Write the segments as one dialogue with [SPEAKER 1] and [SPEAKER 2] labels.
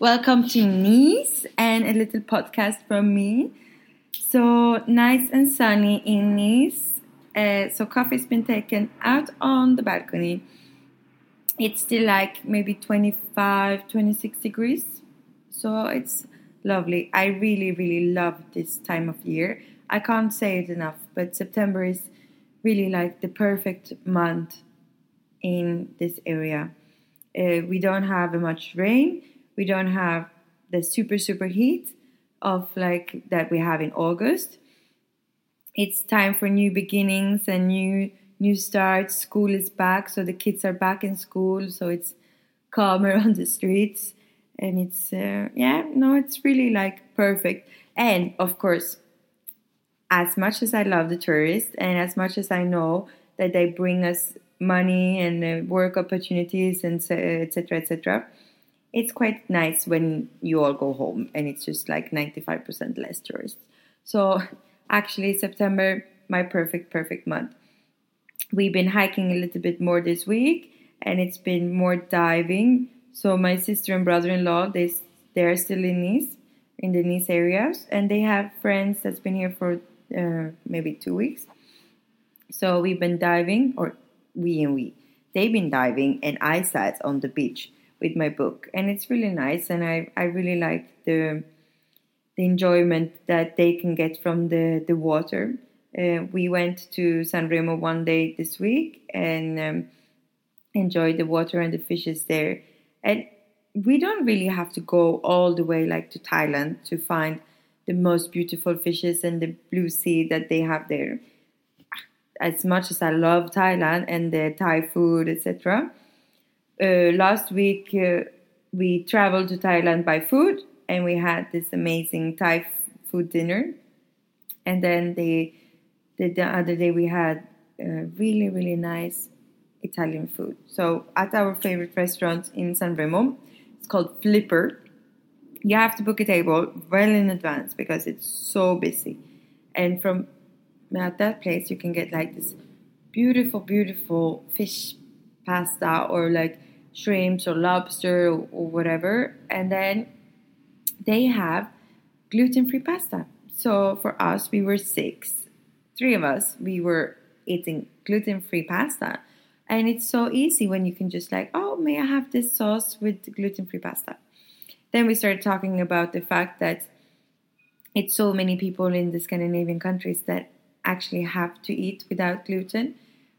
[SPEAKER 1] Welcome to Nice and a little podcast from me. So nice and sunny in Nice. Uh, so coffee's been taken out on the balcony. It's still like maybe 25, 26 degrees. So it's lovely. I really, really love this time of year. I can't say it enough, but September is really like the perfect month in this area. Uh, we don't have much rain. We don't have the super super heat of like that we have in August. It's time for new beginnings and new new starts. School is back, so the kids are back in school. So it's calmer on the streets, and it's uh, yeah, no, it's really like perfect. And of course, as much as I love the tourists, and as much as I know that they bring us money and uh, work opportunities and etc etc it's quite nice when you all go home and it's just like 95% less tourists. So actually september my perfect perfect month. We've been hiking a little bit more this week and it's been more diving. So my sister and brother-in-law they they're still in nice in the nice areas and they have friends that's been here for uh, maybe two weeks. So we've been diving or we and we. They've been diving, and I sat on the beach with my book, and it's really nice. And I, I really like the the enjoyment that they can get from the the water. Uh, we went to San Remo one day this week and um, enjoyed the water and the fishes there. And we don't really have to go all the way like to Thailand to find the most beautiful fishes and the blue sea that they have there as much as I love Thailand and the Thai food, etc. Uh, last week uh, we traveled to Thailand by food and we had this amazing Thai food dinner. And then the, the, the other day we had uh, really, really nice Italian food. So at our favorite restaurant in San Remo, it's called Flipper. You have to book a table well in advance because it's so busy. And from at that place you can get like this beautiful, beautiful fish pasta or like shrimps or lobster or, whatever. And then they have gluten free pasta. So for us, we were six, three of us, we were eating gluten free pasta. And it's so easy when you can just like, oh, may I have this sauce with gluten free pasta? Then we started talking about the fact that it's so many people in the Scandinavian countries that actually have to eat without gluten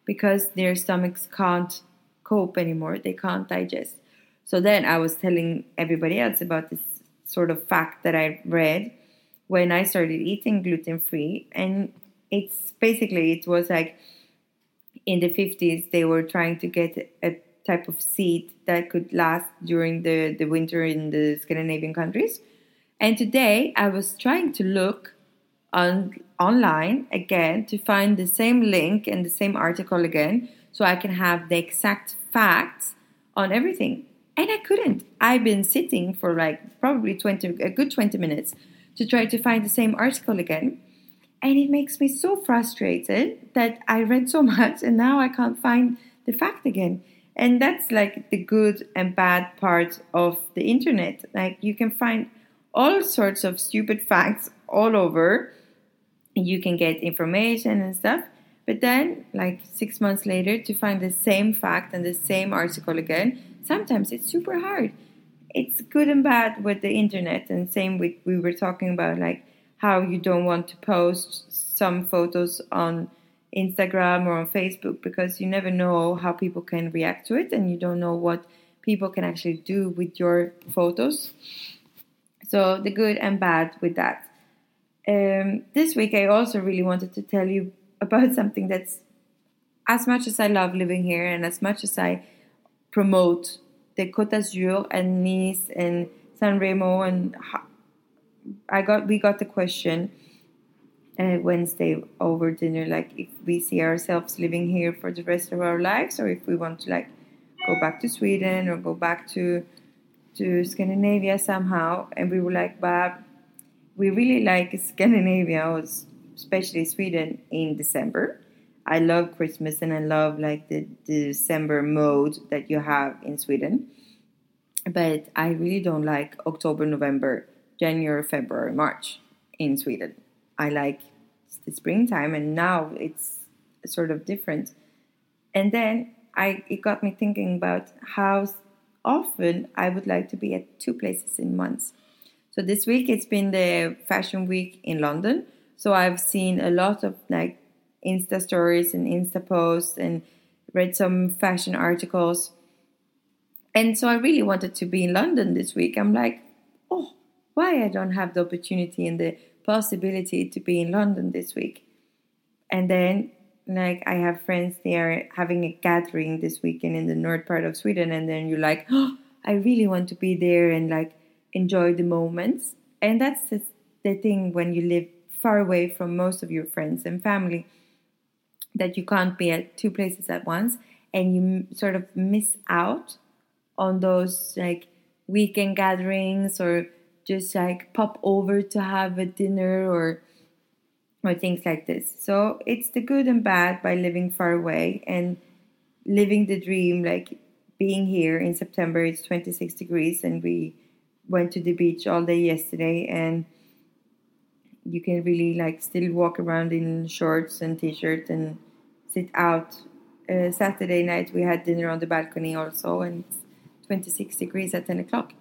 [SPEAKER 1] because their stomachs can't cope anymore. They can't digest. So then I was telling everybody else about this sort of fact that I read when I started eating gluten free. And it's basically, it was like in the 50s, they were trying to get a type of seed that could last during the, the winter in the Scandinavian countries. And today I was trying to look on online again to find the same link and the same article again so I can have the exact facts on everything. And I couldn't. I've been sitting for like probably 20 a good 20 minutes to try to find the same article again. And it makes me so frustrated that I read so much and now I can't find the fact again. And that's like the good and bad part of the internet. Like you can find all sorts of stupid facts all over you can get information and stuff. But then, like six months later, to find the same fact and the same article again, sometimes it's super hard. It's good and bad with the internet, and same with we were talking about like how you don't want to post some photos on Instagram or on Facebook because you never know how people can react to it, and you don't know what people can actually do with your photos. So the good and bad with that. Um, this week, I also really wanted to tell you about something that's as much as I love living here and as much as I promote the Côte d'Azur and Nice and San Remo and I got we got the question uh, Wednesday over dinner like if we see ourselves living here for the rest of our lives or if we want to like go back to Sweden or go back to to Scandinavia somehow. And we were like but we really like Scandinavia especially Sweden in December I love Christmas and I love like the, the December mode that you have in Sweden. But I really don't like October, November, January, February, March in Sweden. I like the springtime and now it's sort of different. And then I it got me thinking about how often I would like to be at two places in months. So this week it's been the fashion week in London. So I've seen a lot of like Insta stories and Insta posts and read some fashion articles. And so I really wanted to be in London this week. I'm like, oh, why I don't have the opportunity and the possibility to be in London this week. And then like I have friends there having a gathering this weekend in the north part of Sweden and then you're like, oh, I really want to be there and like enjoy the moments. And that's the thing when you live far away from most of your friends and family that you can't be at two places at once and you sort of miss out on those like weekend gatherings or just like pop over to have a dinner or or things like this. So it's the good and bad by living far away and living the dream like being here in September it's 26 degrees and we went to the beach all day yesterday and you can really like still walk around in shorts and t-shirt and sit out. Uh, Saturday night we had dinner on the balcony also, and it's 26 degrees at 10 o'clock.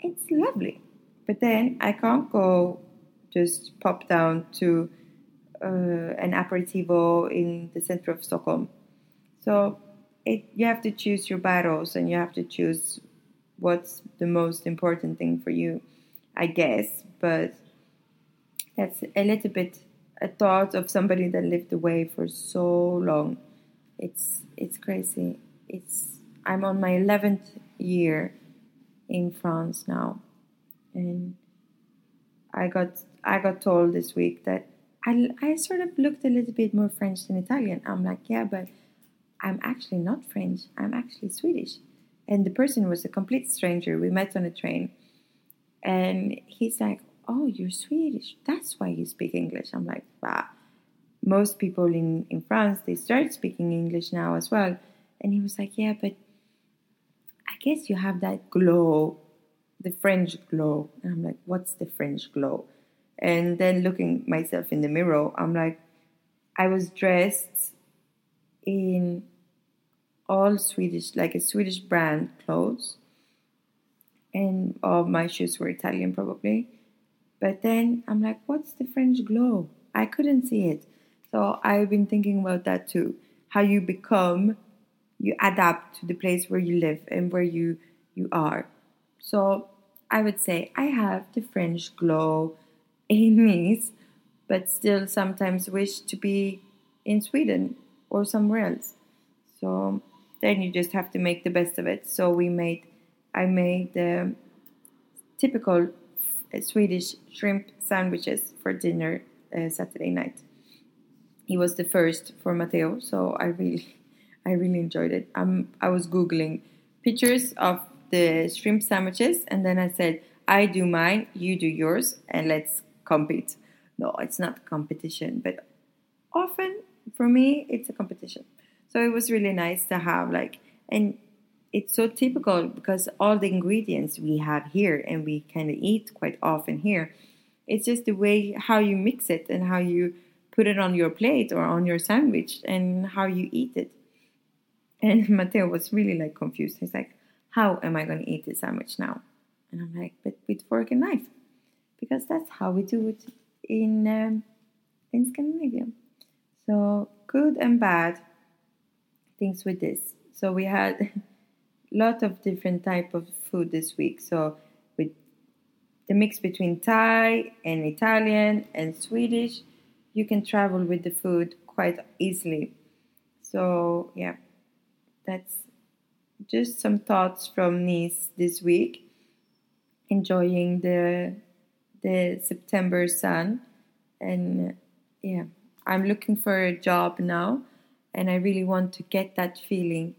[SPEAKER 1] It's lovely, but then I can't go just pop down to uh, an aperitivo in the center of Stockholm. So it, you have to choose your battles, and you have to choose what's the most important thing for you, I guess. But that's a little bit a thought of somebody that lived away for so long. It's it's crazy. It's I'm on my eleventh year in France now, and I got I got told this week that I I sort of looked a little bit more French than Italian. I'm like, yeah, but I'm actually not French. I'm actually Swedish. And the person was a complete stranger. We met on a train, and he's like, oh, you're Swedish. That's why you speak English. I'm like, wow. Most people in, in France, they start speaking English now as well. And he was like, yeah, but I guess you have that glow, the French glow. And I'm like, what's the French glow? And then looking myself in the mirror, I'm like, I was dressed in all Swedish, like a Swedish brand clothes. And all my shoes were Italian, probably. But then I'm like, what's the French glow? I couldn't see it. So I've been thinking about that too. How you become, you adapt to the place where you live and where you you are. So I would say I have the French glow in me, but still sometimes wish to be in Sweden or somewhere else. So then you just have to make the best of it. So we made, I made the typical Swedish shrimp sandwiches for dinner uh, Saturday night. He was the first for Matteo, so I really, I really enjoyed it. Um, I was googling pictures of the shrimp sandwiches, and then I said, "I do mine, you do yours, and let's compete." No, it's not competition, but often for me, it's a competition. So it was really nice to have like, and it's so typical because all the ingredients we have here and we kind of eat quite often here. It's just the way how you mix it and how you put it on your plate or on your sandwich and how you eat it. And Matteo was really like confused. He's like, How am I going to eat this sandwich now? And I'm like, But with fork and knife. Because that's how we do it in, um, in Scandinavia. So, good and bad things with this. So, we had lot of different type of food this week. So, with the mix between Thai and Italian and Swedish, you can travel with the food quite easily. So, yeah that's just some thoughts from Nice this week. Enjoying the the September sun, and yeah, I'm looking for a job now, and I really want to get that feeling,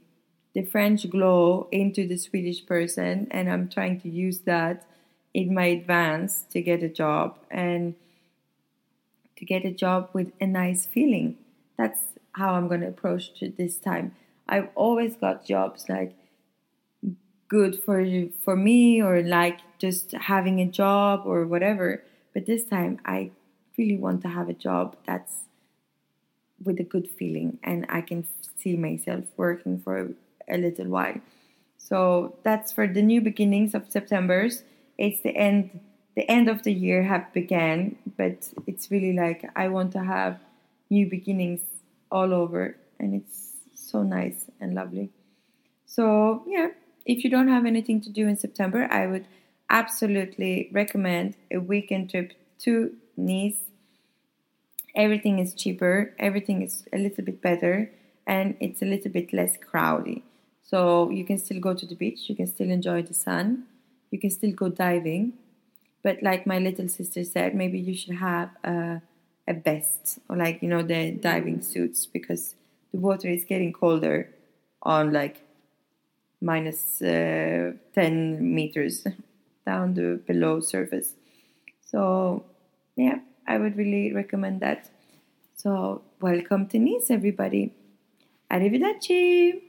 [SPEAKER 1] the French glow into the Swedish person, and I'm trying to use that in my advance to get a job and to get a job with a nice feeling. That's how I'm going to approach it this time. I've always got jobs like good for you for me or like just having a job or whatever. But this time I really want to have a job that's with a good feeling and I can see myself working for a little while. So that's for the new beginnings of September's. It's the end the end of the year have began, but it's really like I want to have new beginnings all over and it's so nice and lovely. So, yeah, if you don't have anything to do in September, I would absolutely recommend a weekend trip to Nice. Everything is cheaper, everything is a little bit better, and it's a little bit less crowded. So, you can still go to the beach, you can still enjoy the sun, you can still go diving. But, like my little sister said, maybe you should have a, a vest or, like, you know, the diving suits because the water is getting colder on like minus, uh, 10 meters down the below surface. So, yeah, I would really recommend that. So, welcome to Nice, everybody. Arrivederci.